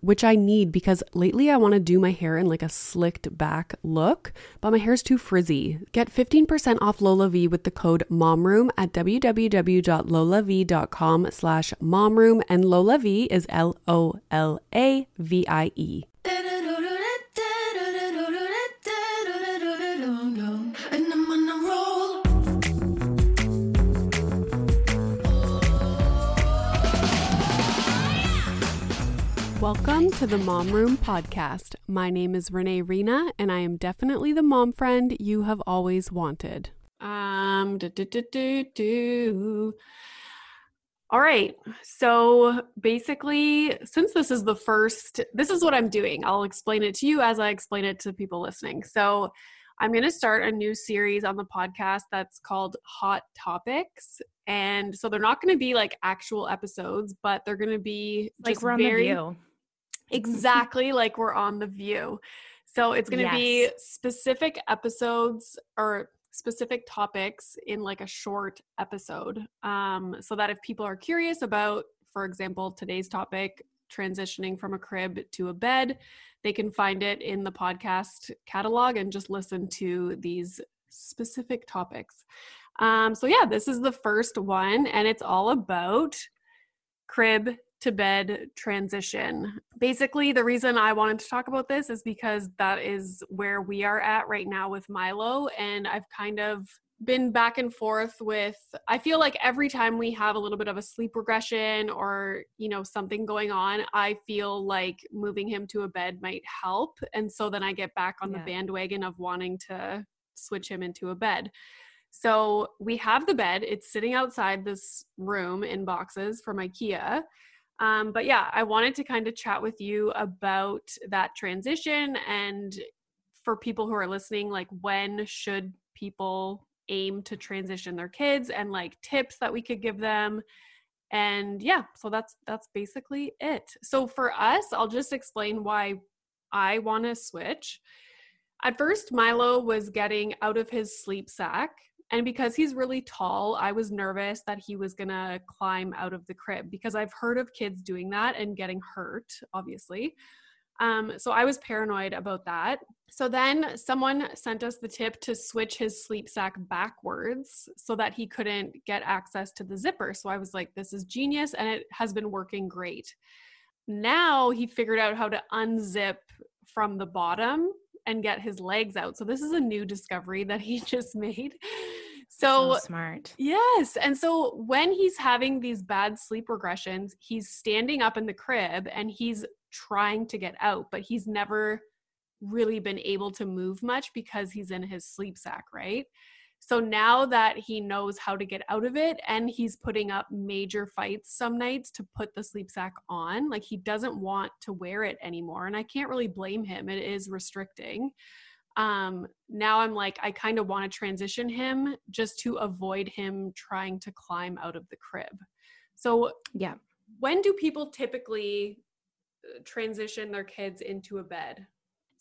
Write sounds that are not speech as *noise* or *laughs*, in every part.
which I need because lately I want to do my hair in like a slicked back look, but my hair's too frizzy. Get 15% off LolaVie with the code MOMROOM at www.lolavie.com slash MOMROOM and LolaVie is L-O-L-A-V-I-E. Welcome to the Mom Room podcast. My name is Renee Reina, and I am definitely the mom friend you have always wanted. Um, do, do, do, do, do. All right. So basically, since this is the first, this is what I'm doing. I'll explain it to you as I explain it to people listening. So I'm going to start a new series on the podcast that's called Hot Topics. And so they're not going to be like actual episodes, but they're going to be like we're very, the view exactly like we're on The View. So it's going to yes. be specific episodes or specific topics in like a short episode um, so that if people are curious about, for example, today's topic, transitioning from a crib to a bed, they can find it in the podcast catalog and just listen to these specific topics. Um, so, yeah, this is the first one, and it's all about crib to bed transition. Basically, the reason I wanted to talk about this is because that is where we are at right now with Milo. And I've kind of been back and forth with I feel like every time we have a little bit of a sleep regression or, you know, something going on, I feel like moving him to a bed might help. And so then I get back on yeah. the bandwagon of wanting to switch him into a bed. So we have the bed. It's sitting outside this room in boxes from IKEA. Um, but yeah, I wanted to kind of chat with you about that transition and for people who are listening, like when should people aim to transition their kids and like tips that we could give them. And yeah so that's that's basically it. So for us i'll just explain why i want to switch. At first milo was getting out of his sleep sack and because he's really tall, I was nervous that he was going to climb out of the crib because I've heard of kids doing that and getting hurt, obviously. Um, so I was paranoid about that. So then someone sent us the tip to switch his sleep sack backwards so that he couldn't get access to the zipper. So I was like, this is genius, and it has been working great. Now he figured out how to unzip from the bottom and get his legs out. So this is a new discovery that he *laughs* just made. So, so, smart. Yes. And so when he's having these bad sleep regressions, he's standing up in the crib and he's trying to get out, but he's never really been able to move much because he's in his sleep sack, right? So now that he knows how to get out of it and he's putting up major fights some nights to put the sleep sack on, like he doesn't want to wear it anymore. And I can't really blame him, it is restricting. Um, now I'm like, I kind of want to transition him just to avoid him trying to climb out of the crib. So, yeah, when do people typically uh, transition their kids into a bed?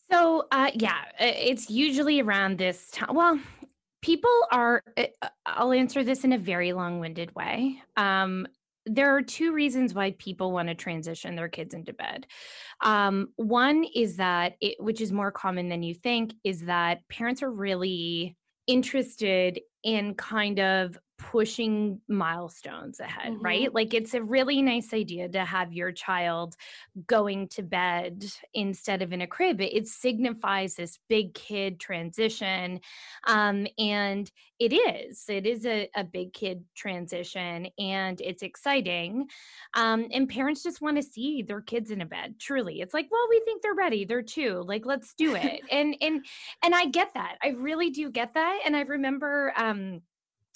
So, uh, yeah, it's usually around this time. Well, people are eh, uh, i'll answer this in a very long-winded way um, there are two reasons why people want to transition their kids into bed. Um, one is that, it, which is more common than you think, is that parents are really interested in kind of pushing milestones ahead, mm-hmm. right? Like it's a really nice idea to have your child going to bed instead of in a crib. It, signifies this big kid transition. Um, and it is, it is a, a big kid transition and it's exciting. Um, and parents just want to see their kids in a bed. Truly. It's like, well, we think they're ready. They're two. Like, let's do it. *laughs* and and and I get that. I really do get that. And I remember um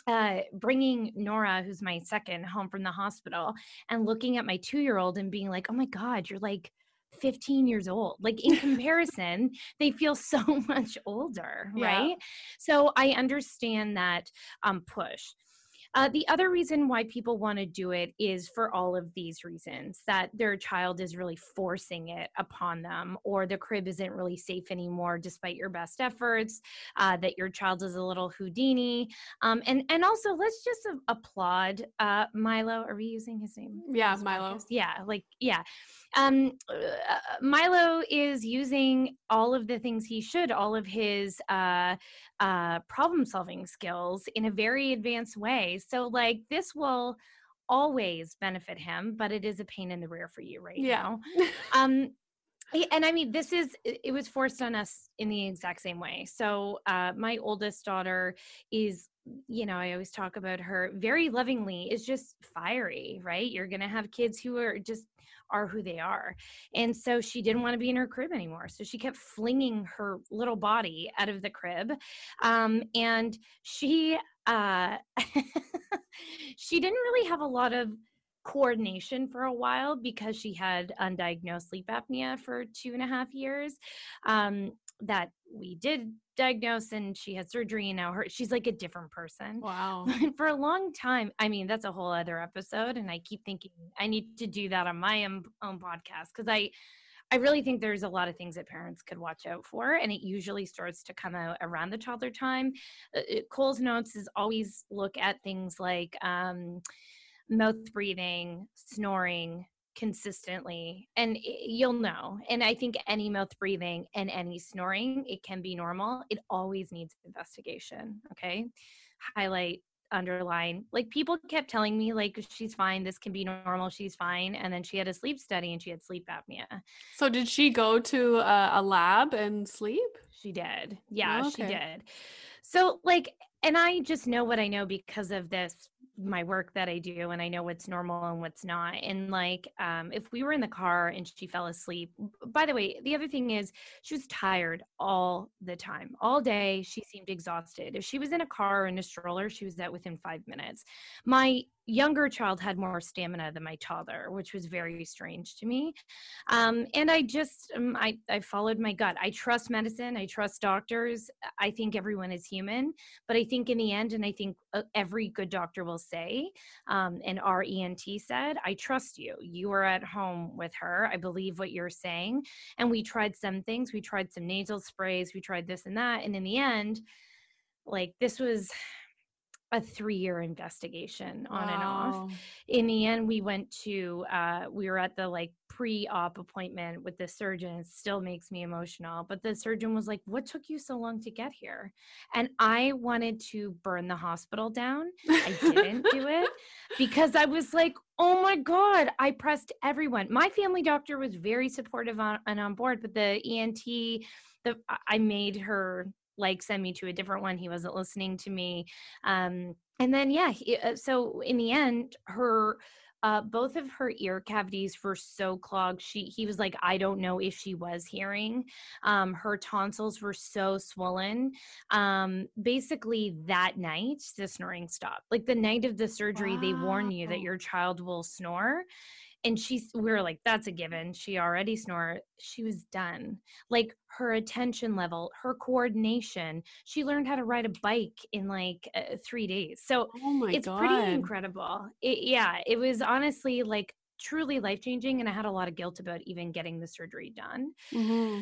uh, bringing Nora, who's my second, home from the hospital and looking at my two year old and being like, oh my God, you're like 15 years old. Like in *laughs* comparison, they feel so *laughs* much older, right? So I understand that um, push. Uh, the other reason why people want to do it is for all of these reasons that their child is really forcing it upon them, or the crib isn't really safe anymore despite your best efforts, uh, that your child is a little Houdini. Um, and, and also, let's just applaud uh, Milo. Are we using his name? Yeah, Milo. Yeah, like, yeah um, uh, Milo is using all of the things he should, all of his uh, uh, problem solving skills in a very advanced way. So, like, this will always benefit him, but it is a pain in the rear for you right yeah. now. *laughs* um, and I mean, this is, it was forced on us in the exact same way. So, uh, my oldest daughter is you know, I always talk about her very lovingly is just fiery, right? You're going to have kids who are just are who they are. And so she didn't want to be in her crib anymore. So she kept flinging her little body out of the crib. Um, and she, uh, *laughs* she didn't really have a lot of coordination for a while because she had undiagnosed sleep apnea for two and a half years. Um, that we did diagnose and she had surgery and now her she's like a different person. *laughs* Wow. for a long time, I mean, that's a whole other episode and I keep thinking I need to do that on my own, own podcast cuz I I really think there's a lot of things that parents could watch out for, and it usually starts to come out around the toddler time. Uh, Coles notes is always look at things like um, mouth breathing, snoring, consistently and you'll know and i think any mouth breathing and any snoring it can be normal it always needs investigation okay? Highlight underline like people kept telling me like she's fine this can be normal she's fine and then she had a sleep study and she had sleep apnea. So did she go to a, a lab and sleep? She did yeah oh, okay. she did. So like and i just know what i know because of this my work that I do and I know what's normal and what's not. And like, um, if we were in the car and she fell asleep, by the way, the other thing is she was tired all the time, all day. She seemed exhausted. If she was in a car or in a stroller, she was at within five minutes. My younger child had more stamina than my toddler, which was very strange to me. Um, and I just, um, I, I followed my gut. I trust medicine. I trust doctors. I think everyone is human, but I think in the end, and I think uh, every good doctor will say, um, and our ENT said, I trust you. You are at home with her. I believe what you're saying. And we tried some things. We tried some nasal sprays. We tried this and that. And in the end, like this was a three year investigation on wow. and off. In the end, we went to, uh, we were at the like pre op appointment with the surgeon. It still makes me emotional. But the surgeon was like, What took you so long to get here? And I wanted to burn the hospital down. I didn't do it *laughs* because I was like, Oh my God, I pressed everyone. My family doctor was very supportive on, and on board, but the ENT, the, I made her like send me to a different one. He wasn't listening to me. Um, and then, yeah, he, uh, so in the end, her uh, both of her ear cavities were so clogged. She he was like, I don't know if she was hearing. Um, her tonsils were so swollen. Um, basically, that night the snoring stopped. Like the night of the surgery, wow. they warn you that your child will snore and she's we were like that's a given she already snore she was done like her attention level her coordination she learned how to ride a bike in like uh, three days so oh it's God. pretty incredible it, yeah it was honestly like truly life changing and i had a lot of guilt about even getting the surgery done mm-hmm.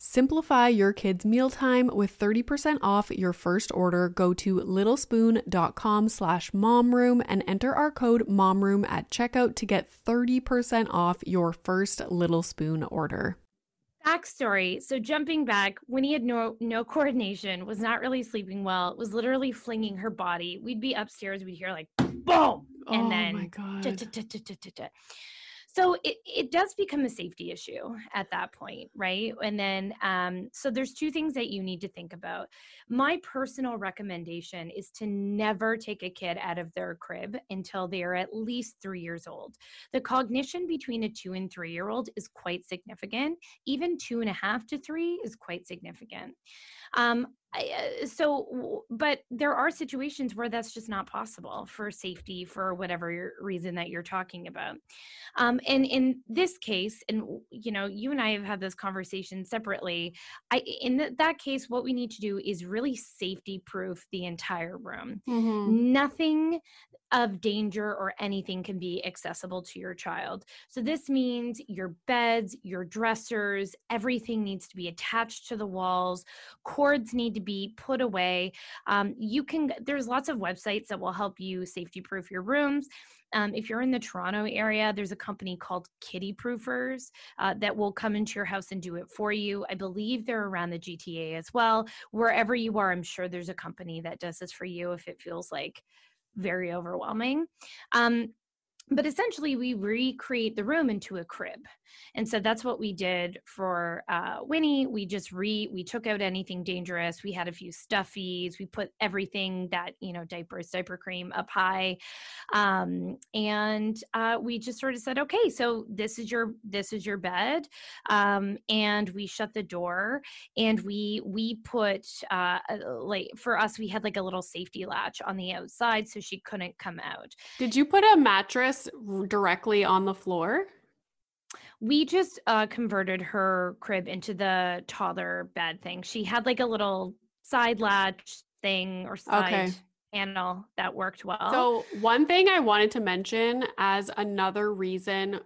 Simplify your kids' mealtime with 30% off your first order. Go to littlespoon.com slash momroom and enter our code momroom at checkout to get 30% off your first Little Spoon order. Backstory. So jumping back, Winnie had no no coordination, was not really sleeping well, was literally flinging her body. We'd be upstairs, we'd hear like boom, and oh then. So it, it does become a safety issue at that point right? And then um, so there's two things that you need to think about. My personal recommendation is to never take a kid out of their crib until they are at least three years old. The cognition between a two and three year old is quite significant. Even two and a half to three is quite significant. Um, I, uh, so but there are situations where that's just not possible for safety for whatever reason that you're talking about um, and in this case and you know you and i have had this conversation separately i in th- that case what we need to do is really safety proof the entire room Mhm. nothing of danger or anything can be accessible to your child. So, this means your beds, your dressers, everything needs to be attached to the walls, cords need to be put away. Um, you can, there's lots of websites that will help you safety proof your rooms. Um, if you're in the Toronto area, there's a company called Kiddy Proofers uh, that will come into your house and do it for you. I believe they're around the GTA as well. Wherever you are, I'm sure there's a company that does this for you if it feels like very overwhelming. Um, but essentially, we recreate the room into a crib. And so that's what we did for uh, winnie. We just re we took out anything dangerous. We had a few stuffies. We put everything that you know diapers diaper cream up high. Um, and uh, we just sort of said okay so this is your this is your bed. Um, and we shut the door and we we put uh, like for us we had like a little safety latch on the outside so she couldn't come out. Did you put a mattress r- directly on the floor? we just uh converted her crib into the toddler bed thing she had like a little side latch thing or side Okay. panel that worked well. So, one thing I wanted to mention as another reason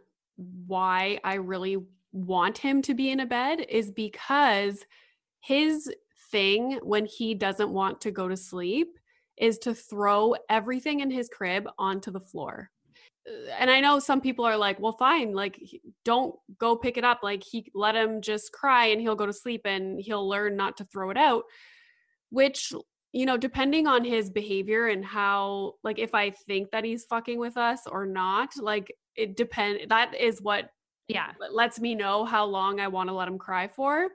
why I really want him to be in a bed is because his thing when he doesn't want to go to sleep is to throw everything in his crib onto the floor. And I know some people are like, well, fine, like, don't go pick it up. Like, he let him just cry and he'll go to sleep and he'll learn not to throw it out, which you know, depending on his behavior and how, like, if I think that he's fucking with us or not, like, it depend. That is what, yeah, lets me know how long I want to let him cry for.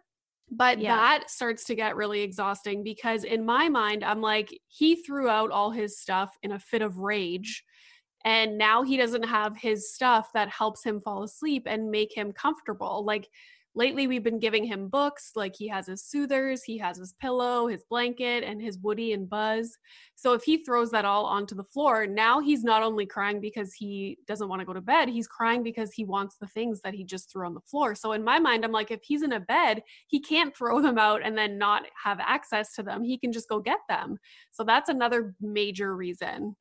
But yeah. that starts to get really exhausting because in my mind, I'm like, he threw out all his stuff in a fit of rage. And now he doesn't have his stuff that helps him fall asleep and make him comfortable. Like, lately we've been giving him books like he has his soothers he has his pillow his blanket and his woody and buzz. So if he throws that all onto the floor now he's not only crying because he doesn't want to go to bed he's crying because he wants the things that he just threw on the floor. So in my mind i'm like if he's in a bed he can't throw them out and then not have access to them. He can just go get them. So that's another major reason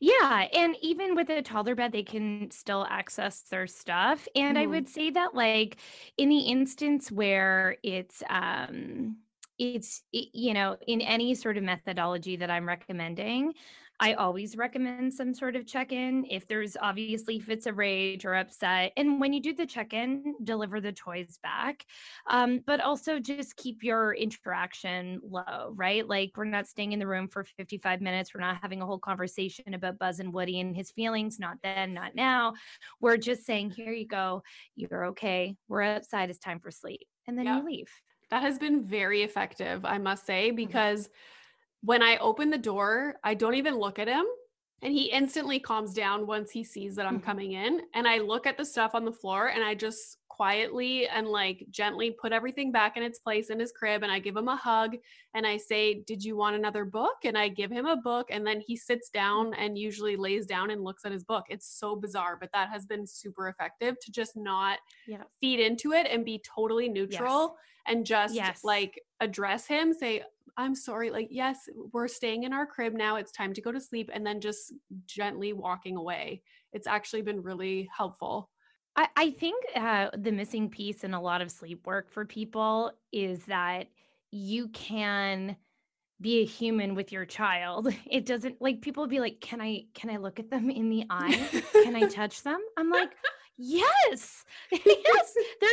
yeah, and even with a toddler bed, they can still access their stuff. And I mm-hmm. would say that, like, in the instance where it's, um, it's, you know, in any sort of methodology that I'm recommending, I always recommend some sort of check in if there's obviously fits of rage or upset. And when you do the check in, deliver the toys back. Um, but also just keep your interaction low, right? Like we're not staying in the room for 55 minutes. We're not having a whole conversation about Buzz and Woody and his feelings. Not then, not now. We're just saying, here you go. You're okay. We're outside. It's time for sleep. And then yeah. you leave. That has been very effective, I must say, mm-hmm. because. Mm-hmm when I open the door, I don't even look at him. And he instantly calms down once he sees that I'm mm-hmm. coming in. And I look at the stuff on the floor and I just quietly and like gently put everything back in its place in his crib. And I give him a hug and I say, Did you want another book? And I give him a book. And then he sits down and usually lays down and looks at his book. It's so bizarre, but that has been super effective to just not yeah. feed into it and be totally neutral. Yes and just yes. like address him, say, I'm sorry, like, yes, we're staying in our crib now. It's time to go to sleep. And then just gently walking away. It's actually been really helpful. I, I think uh, the missing piece in a lot of sleep work for people is that you can be a human with your child *laughs* it doesn't like people be like can i can i look at them in the eye can i *laughs* touch them i'm like yes *laughs* yes they're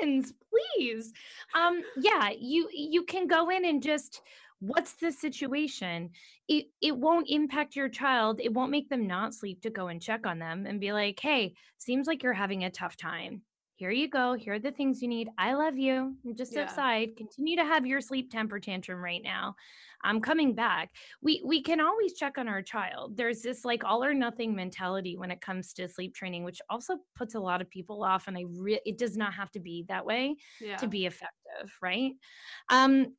humans please. Um yeah you you can go in and just what's the situation? It it won't impact your child it won't make them not sleep to go and check on them and be like hey seems like you're having a tough time here you go here are the things you need i love you just yeah. outside continue to have your sleep temper tantrum right now I'm coming back. We we can always check on our child. There's this like all or nothing mentality when it comes to sleep training, which also puts a lot of people off. And I re- it does not have to be that way yeah. to be effective, right? Um,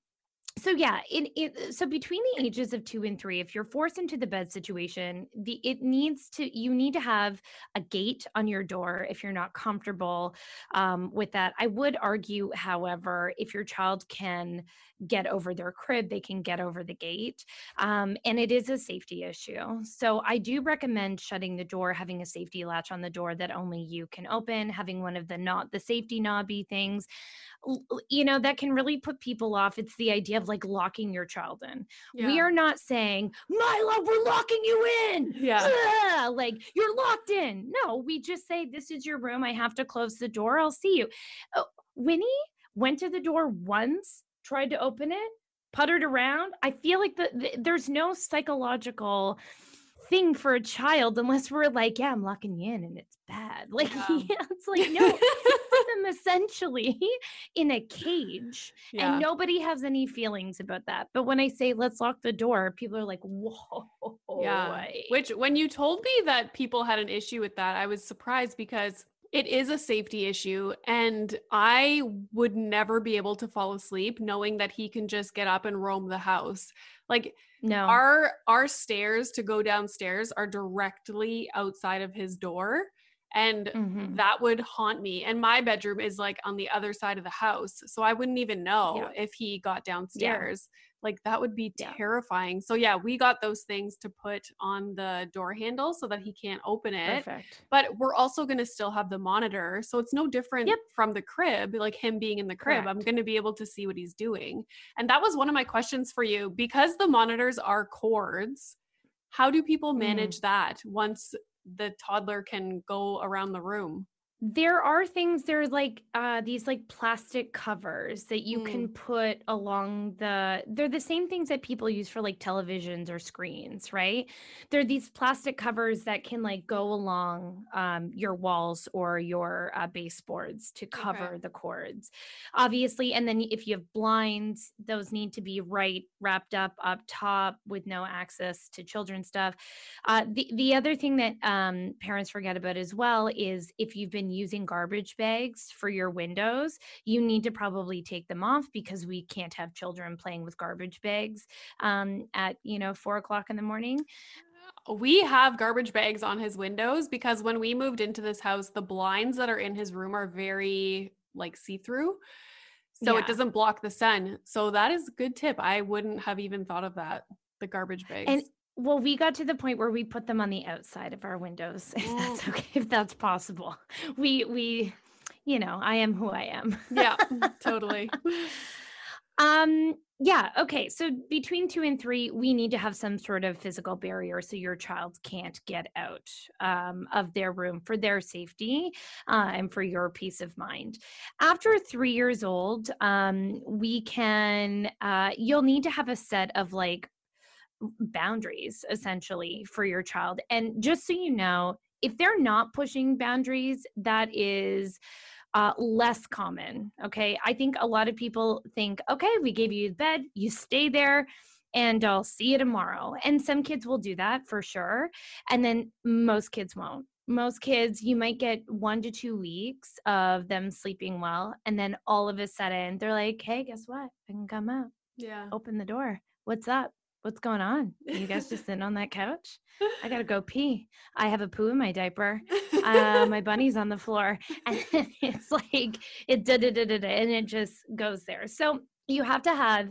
so yeah it, it so between the ages of two and three if you're forced into the bed situation the it needs to you need to have a gate on your door if you're not comfortable um, with that. I would argue however if your child can get over their crib they can get over the gate um, and it is a safety issue. So i do recommend shutting the door having a safety latch on the door that only you can open having one of the not the safety knobby things. You know that can really put people off. It's the idea of like locking your child in. Yeah. we are not saying my love we're locking you in! Yeah. Ugh, like you're locked in. No we just say this is your room. I have to close the door. I'll see you. Oh, winnie went to the door once tried to open it puttered around i feel like the, the there's no psychological thing for a child unless we're like, yeah, I'm locking you in and it's bad. *laughs* Like, yeah. yeah *laughs* it's like, no, put *laughs* them essentially in a cage yeah. and nobody has any feelings about that. But when I say, let's lock the door, people are like, whoa. Yeah. Which, when you told me that people had an issue with that, I was surprised because it is a safety issue and i would never be able to fall asleep knowing that he can just get up and roam the house like no our our stairs to go downstairs are directly outside of his door and mm-hmm. that would haunt me and my bedroom is like on the other side of the house so i wouldn't even know yeah. if he got downstairs yeah. Like that would be yeah. terrifying so yeah we got those things to put on the door handle so that he can't open it Perfect. but we're also going to still have the monitor so it's no different yep. from the crib like him being in the crib Correct. i'm going to be able to see what he's doing and that was one of my questions for you because the monitors are cords how do people mm. manage mm. that once the toddler can go around the room there are things there's like uh these like plastic covers that you mm. can put along the they're the same things that people use for like televisions or screens right they're these plastic covers that can like go along um your walls or your uh, baseboards to cover okay. the cords obviously and then if you have blinds those need to be right wrapped up up top with no access to children's stuff uh the the other thing that um parents forget about as well is if you've been using garbage bags for your windows, you need to probably take them off because we can't have children playing with garbage bags um, at, you know, four o'clock in the morning. We have garbage bags on his windows because when we moved into this house, the blinds that are in his room are very like see through. So yeah. it doesn't block the sun. So that is a good tip. I wouldn't have even thought of that. The garbage bags. And well, we got to the point where we put them on the outside of our windows, *laughs* if that's mm. okay, if that's possible. We we you know, I am who I am. yeah, *laughs* totally. um yeah, okay. So between 2 and 3, we need to have some sort of physical barrier so your child can't get out um, of their room for their safety uh, and for your peace of mind. After 3 years old, um, we can uh, you'll need to have a set of like boundaries essentially for your child. And just so you know, if they're not pushing boundaries, that is uh, less common. Okay. I think a lot of people think, okay, we gave you the bed, you stay there, and I'll see you tomorrow. And some kids will do that for sure. And then most kids won't. Most kids, you might get one to two weeks of them sleeping well. And then all of a sudden, they're like, hey, guess what? I can come out. Yeah. Open the door. What's up? What's going on? You guys just sitting on that couch? I gotta go pee. I have a poo in my diaper. Uh, my bunny's on the floor, *laughs* and it's like it da da da da, and it just goes there. So you have to have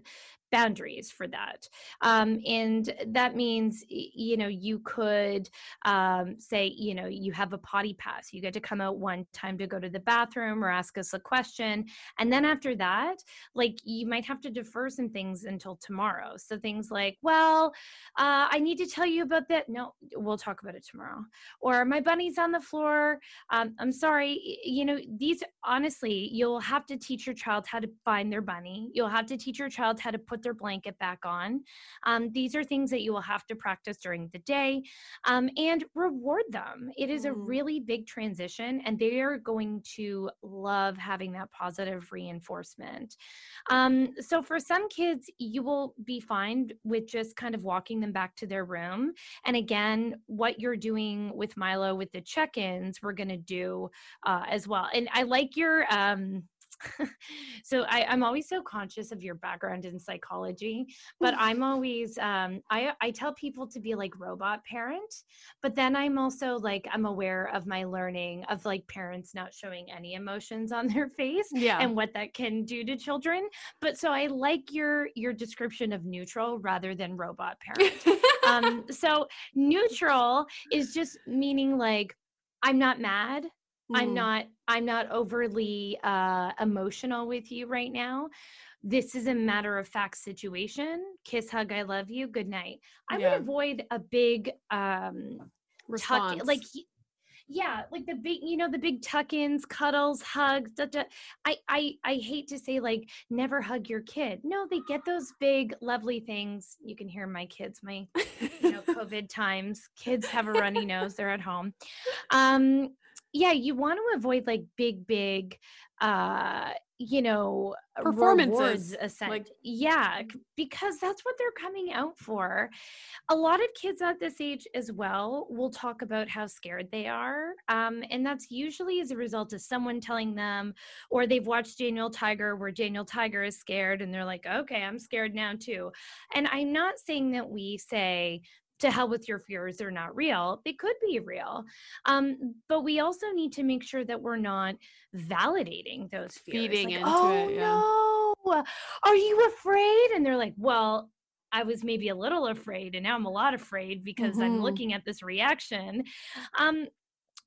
boundaries for that. Um, and that means you know you could um, say you know you have a potty pass. You get to come out one time to go to the bathroom or ask us a question. And then after that like you might have to defer some things until tomorrow. So things like well uh, i need to tell you about that no we'll talk about it tomorrow. Or my bunny's on the floor. Um, i'm sorry. You know these honestly you'll have to teach your child how to find their bunny. You'll have to teach your child how to put put their blanket back on. Um, these are things that you will have to practice during the day um, and reward them. It is a mm. really big transition, and they are going to love having that positive reinforcement. Um, so, for some kids, you will be fine with just kind of walking them back to their room. And again, what you're doing with Milo with the check ins, we're going to do uh, as well. And I like your, um, *laughs* so I, am always so conscious of your background in psychology, but I'm always um, I I tell people to be like robot parent, but then I'm also like I'm aware of my learning of like parents not showing any emotions on their face yeah. and what that can do to children. But so I like your your description of neutral rather than robot parent. *laughs* um, so neutral is just meaning like I'm not mad i'm mm. not i'm not overly uh emotional with you right now. This is a matter of fact situation. Kiss hug i love you. Good night. I yeah. would avoid a big um Response. tuck like yeah like the big you know the big tuck-ins cuddles hugs da, da. I, I i hate to say like never hug your kid. No they get those big lovely things. You can hear my kids my you know *laughs* covid times. Kids have a runny nose. They're at home. Um yeah you want to avoid like big big uh you know performances like yeah because that's what they're coming out for. A lot of kids at this age as well will talk about how scared they are um, and that's usually as a result of someone telling them or they've watched daniel tiger where daniel tiger is scared and they're like okay i'm scared now too. And i'm not saying that we say to hell with your fears they're not real they could be real um, but we also need to make sure that we're not validating those fears feeding like, into oh it yeah. no are you afraid and they're like well I was maybe a little afraid and now I'm a lot afraid because mm-hmm. I'm looking at this reaction. Um,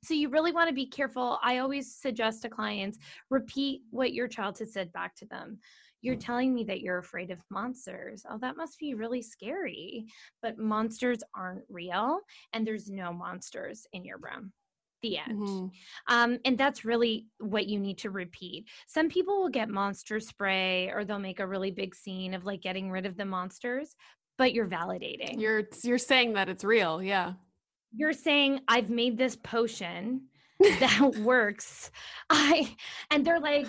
so you really want to be careful. I always suggest to clients repeat what your child has said back to them. You're telling me that you're afraid of monsters. Oh, that must be really scary. But monsters aren't real, and there's no monsters in your room the end. Mm-hmm. Um, and that's really what you need to repeat. Some people will get monster spray or they'll make a really big scene of like getting rid of the monsters, but you're validating. You're you're saying that it's real, yeah. You're saying I've made this potion *laughs* that works. I and they're like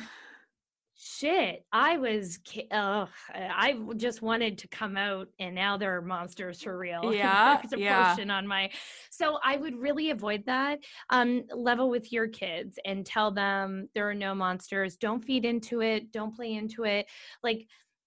shit i was uh, i just wanted to come out and now there are monsters for real *laughs* yeah there's a yeah. potion on my so i would really avoid that um level with your kids and tell them there are no monsters don't feed into it don't play into it like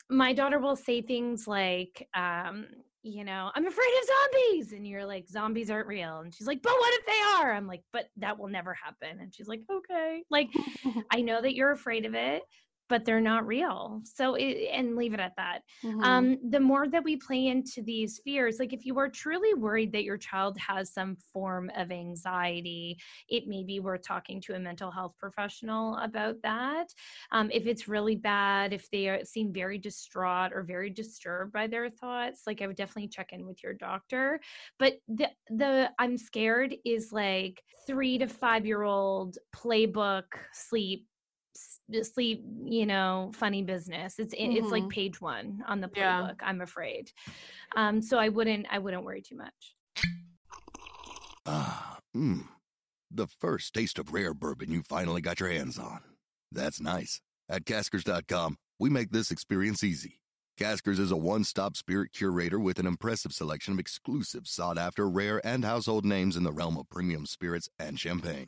my daughter will say things like um you know, I'm afraid of zombies. And you're like, zombies aren't real. And she's like, but what if they are? I'm like, but that will never happen. And she's like, okay. Like, *laughs* I know that you're afraid of it but they're not real. So, it, and leave it at that. Mm-hmm. Um, the more that we play into these fears, like if you are truly worried that your child has some form of anxiety, it may be worth talking to a mental health professional about that. Um, if it's really bad, if they are, seem very distraught or very disturbed by their thoughts, like I would definitely check in with your doctor. But the the I'm scared is like three to five year old playbook sleep sleep you know funny business it's mm-hmm. it's like mm-hmm. page one on the playbook yeah. i'm afraid um so i wouldn't i wouldn't worry too much ah mm. the first taste of rare bourbon you finally got your hands on that's nice at caskers.com we make this experience easy Caskers is a one stop spirit curator with an impressive selection of exclusive, sought after, rare, and household names in the realm of premium spirits and champagne.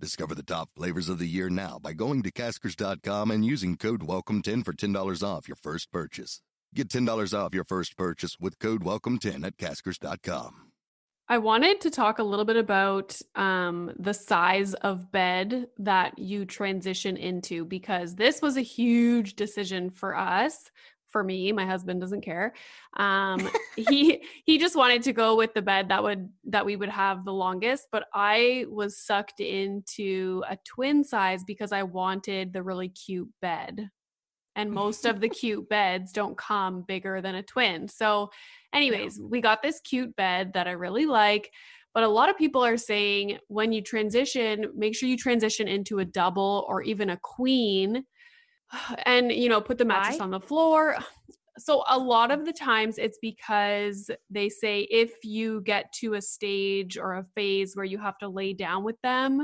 Discover the top flavors of the year now by going to caskers.com and using code WELCOME10 for $10 off your first purchase. Get $10 off your first purchase with code WELCOME10 at caskers.com. I wanted to talk a little bit about um, the size of bed that you transition into because this was a huge decision for us for me my husband doesn't care. Um *laughs* he he just wanted to go with the bed that would that we would have the longest but i was sucked into a twin size because i wanted the really cute bed. And most of the *laughs* cute beds don't come bigger than a twin. So anyways we got this cute bed that i really like but a lot of people are saying when you transition make sure you transition into a double or even a queen *sighs* and you know put the mattress Why? on the floor. *sighs* So a lot of the times it's because they say if you get to a stage or a phase where you have to lay down with them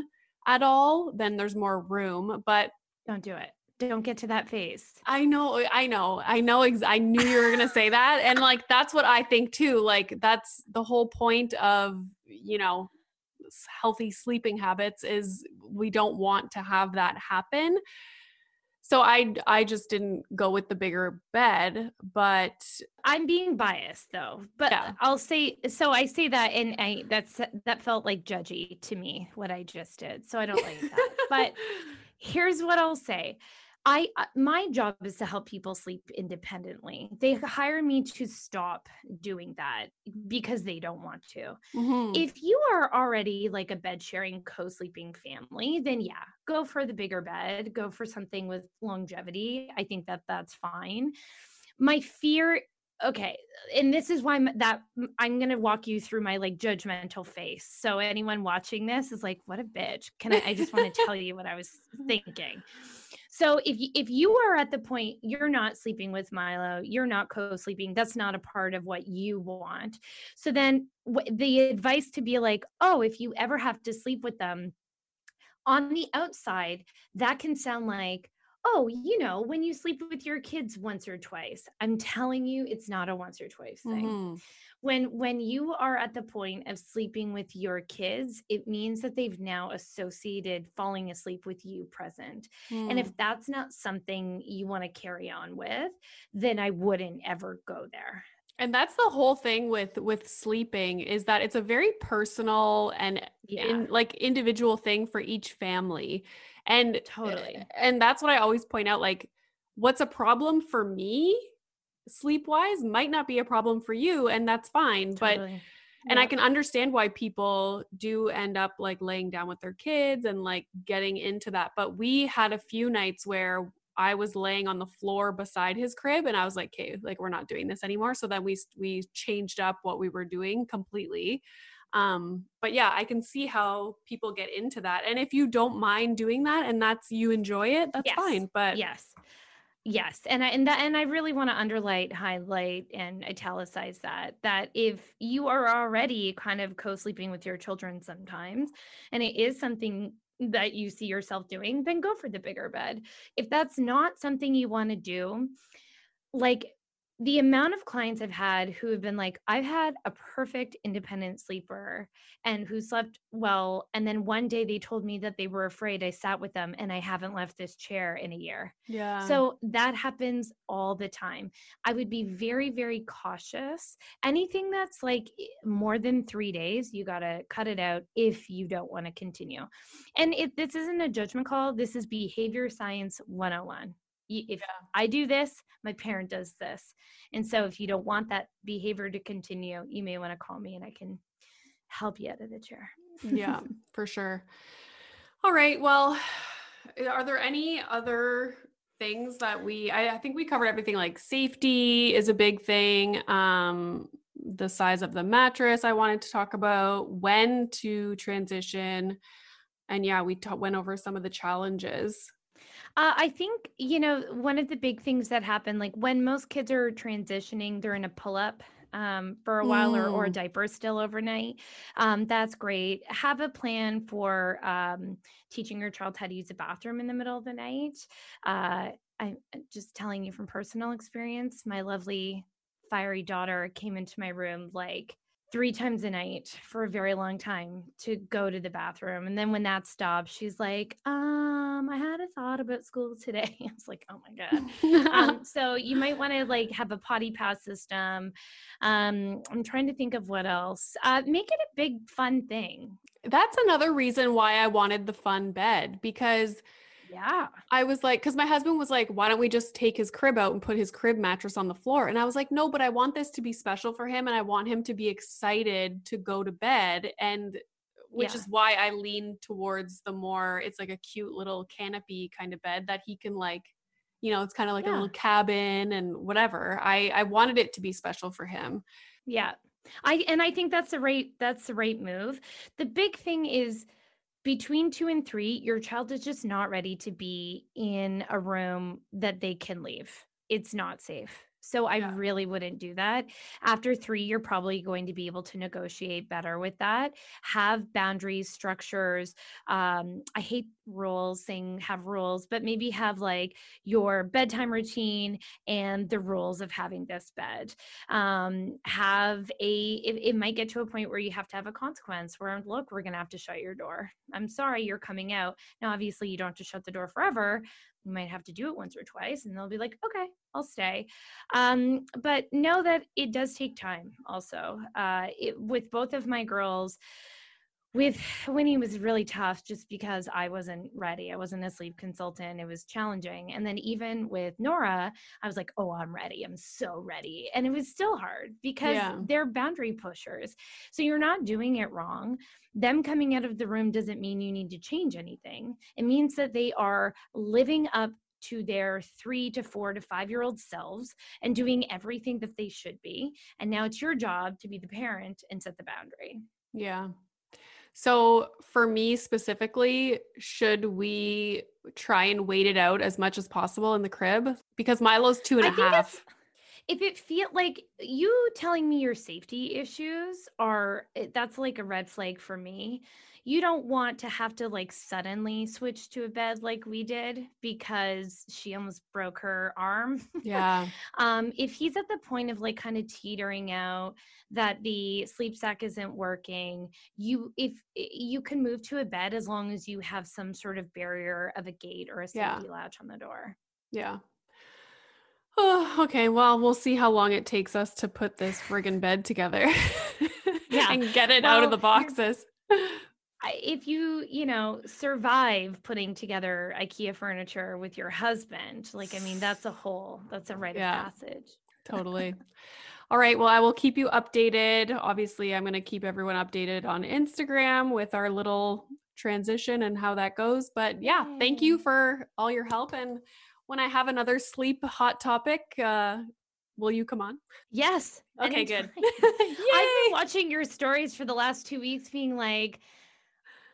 at all then there's more room but don't do it. Don't get to that phase. I know eh, i know i know ex- i knew you were gonna say that and like that's what i think too like that's the whole point of you know healthy sleeping habits is we don't want to have that happen so I I just didn't go with the bigger bed, but I'm being biased though. But yeah. I'll say so I say that and I that's that felt like judgy to me what I just did. So I don't like that. but *laughs* here's what I'll say. I uh, my job is to help people sleep independently. They hire me to stop doing that because they don't want to. Mm-hmm. If you are already like a bed sharing co-sleeping family, then yeah, go for the bigger bed, go for something with longevity. I think that that's fine. My fear okay and this is why that i'm going to walk you through my like judgmental face so anyone watching this is like what a bitch can i i just want to tell you what i was *laughs* thinking So if you, if you are at the point you're not sleeping with Milo, you're not co-sleeping, that's not a part of what you want. So then w- the advice to be like, "Oh, if you ever have to sleep with them on the outside, that can sound like oh, you know, when you sleep with your kids once or twice. I'm telling you, it's not a once or twice thing. Mm-hmm. When when you are at the point of sleeping with your kids, it means that they've now associated falling asleep with you present. Mm. And if mm. that's not something you want to carry on with, then I wouldn't ever go there and that's the whole thing with with sleeping is that it's a very personal and yeah. in, like individual thing for each family and totally. And that's what I always point out like what's a problem for me sleep wise might not be a problem for you and that's fine. Totally. But and I can understand why people do end up like laying down with their kids and like getting into that. But we had a few nights where I was laying on the floor beside his crib and I was like, okay, like we're not doing this anymore. So then we we changed up what we were doing completely um but yeah i can see how people get into that and if you don't mind doing that and that's you enjoy it that's yes. fine but yes yes and i and that and i really want to underlight highlight and italicize that that if you are already kind of co-sleeping with your children sometimes and it is something that you see yourself doing then go for the bigger bed. If that's not something you want to do like the amount of clients I've had who have been like, I've had a perfect independent sleeper and who slept well. And then one day they told me that they were afraid. I sat with them and I haven't left this chair in a year. Yeah. So that happens all the time. I would be very, very cautious. Anything that's like more than three days, you got to cut it out if you don't want to continue. And if this isn't a judgment call, this is behavior science 101 if yeah. I do this, my parent does this. And so if you don't want that behavior to continue, you may want to call me and I can help you out of the chair. yeah, *laughs* for sure. All right. Well, *sighs* are there any other things that we I, I, think we covered everything like safety is a big thing. Um the size of the mattress I wanted to talk about, when to transition. And yeah, we ta- went over some of the challenges uh, I think, you know, one of the big things that happen, like when most kids are transitioning, they're in a pull up um, for a while or, or a mm. diaper still overnight. Um, that's great. Have a plan for um, teaching your child how to use a bathroom in the middle of the night. Uh, I'm uh, just telling you from personal experience, my lovely fiery daughter came into my room like three times a night for a very long time to go to the bathroom. And then when that stopped, she's like, um, I had a thought about school today. *laughs* I was like, oh my God. *laughs* um, so you might want to like have a potty pass system. Um, I'm trying to think of what else. Uh, make it a big fun thing. That's another reason why I wanted the fun bed because yeah. I was like, because my husband was like, why don't we just take his crib out and put his crib mattress on the floor? And I was like, no, but I want this to be special for him and I want him to be excited to go to bed. And which yeah. is why I lean towards the more, it's like a cute little canopy kind of bed that he can like, you know, it's kind of like yeah. a little cabin and whatever. I I wanted it to be special for him. Yeah. I and I think that's the right that's the right move. The big thing is between two and three, your child is just not ready to be in a room that they can leave. It's not safe. So I yeah. really wouldn't do that. After three, you're probably going to be able to negotiate better with that. Have boundaries, structures. Um, I hate rules, saying have rules, but maybe have like your bedtime routine and the rules of having this bed. Um, have a, it, it might get to a point where you have to have a consequence where, look, we're going to have to shut your door. I'm sorry, you're coming out. Now, obviously, you don't have to shut the door forever, you might have to do it once or twice and they'll be like okay i'll stay. Um, but know that it does take time also. Uh, it, with both of my girls with Winnie was really tough just because I wasn't ready. I wasn't a sleep consultant. It was challenging. And then even with Nora, I was like, oh, I'm ready. I'm so ready. And it was still hard because yeah. they're boundary pushers. So you're not doing it wrong. Them coming out of the room doesn't mean you need to change anything. It means that they are living up to their three to four to five year old selves and doing everything that they should be. And now it's your job to be the parent and set the boundary. Yeah. So, for me specifically, should we try and wait it out as much as possible in the crib? Because Milo's two and a half. If it feel like you telling me your safety issues are eh, that's like a red flag for me you don't want to have to like suddenly switch to a bed like we did because she almost broke her arm. Yeah. *laughs* um, if he's at the point of like kind of teetering out that the sleep sack isn't working, you if you can move to a bed as long as you have some sort of barrier of a gate or a safety yeah. latch on the door. Yeah. Oh, *sighs* okay. Well, we'll see how long it takes us to put this friggin' bed together. *laughs* yeah. *laughs* and get it well, out of the boxes if you you know survive putting together ikea furniture with your husband like i mean that's a whole that's a rite yeah, of passage. totally. All right well i will keep you updated. Obviously i'm going to keep everyone updated on instagram with our little transition and how that goes but yeah Yay. thank you for all your help and when i have another sleep hot topic uh will you come on? Yes okay good. *laughs* i've been *laughs* watching your stories for the last two weeks being like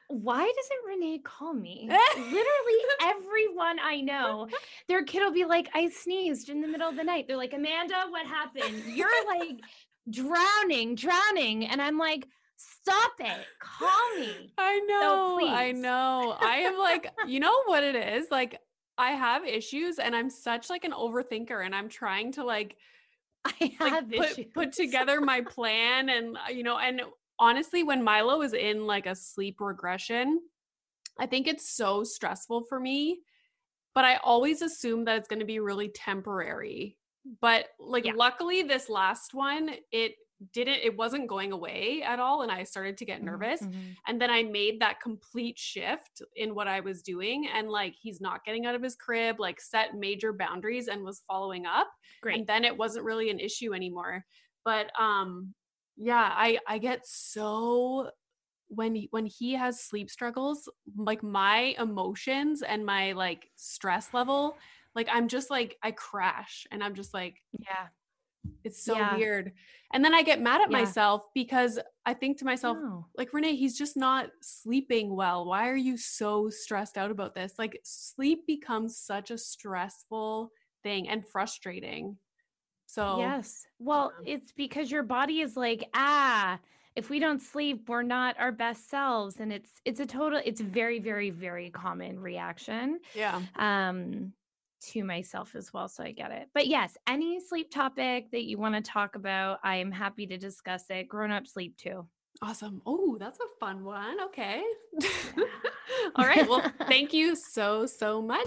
why doesn't Renee call me? Literally *laughs* everyone I know, their kid will be like, I sneezed in the middle of the night. They're like, Amanda, what happened? You're like drowning, drowning. And I'm like, stop it. Call me. I know. So I know. I am like, you know what it is? Like, I have issues and I'm such like an overthinker and I'm trying to like I have like, put, put together my plan and uh, you know and honestly, when Milo is in like a sleep regression, I think it's so stressful for me. But I always assume that it's going to be really temporary. But like, yeah. luckily, this last one, it didn't, it wasn't going away at all. And I started to get mm-hmm, nervous. Mm-hmm. And then I made that complete shift in what I was doing. And like, he's not getting out of his crib, like, set major boundaries and was following up. Great. And then it wasn't really an issue anymore. But um, yeah i i get so when when he has sleep struggles like my emotions and my like stress level like i'm just like i crash and i'm just like yeah it's so yeah. weird and then i get mad at yeah. myself because i think to myself no. like renee he's just not sleeping well why are you so stressed out about this like sleep becomes such a stressful thing and frustrating so, yes. Well, it's because your body is like, ah, if we don't sleep, we're not our best selves and it's it's a total it's very very very common reaction. Yeah. Um to myself as well so I get it. But yes, any sleep topic that you want to talk about, I am happy to discuss it. Grown up sleep too. Awesome. Oh, that's a fun one. Okay. *laughs* All right. Well, *laughs* thank you so, so much.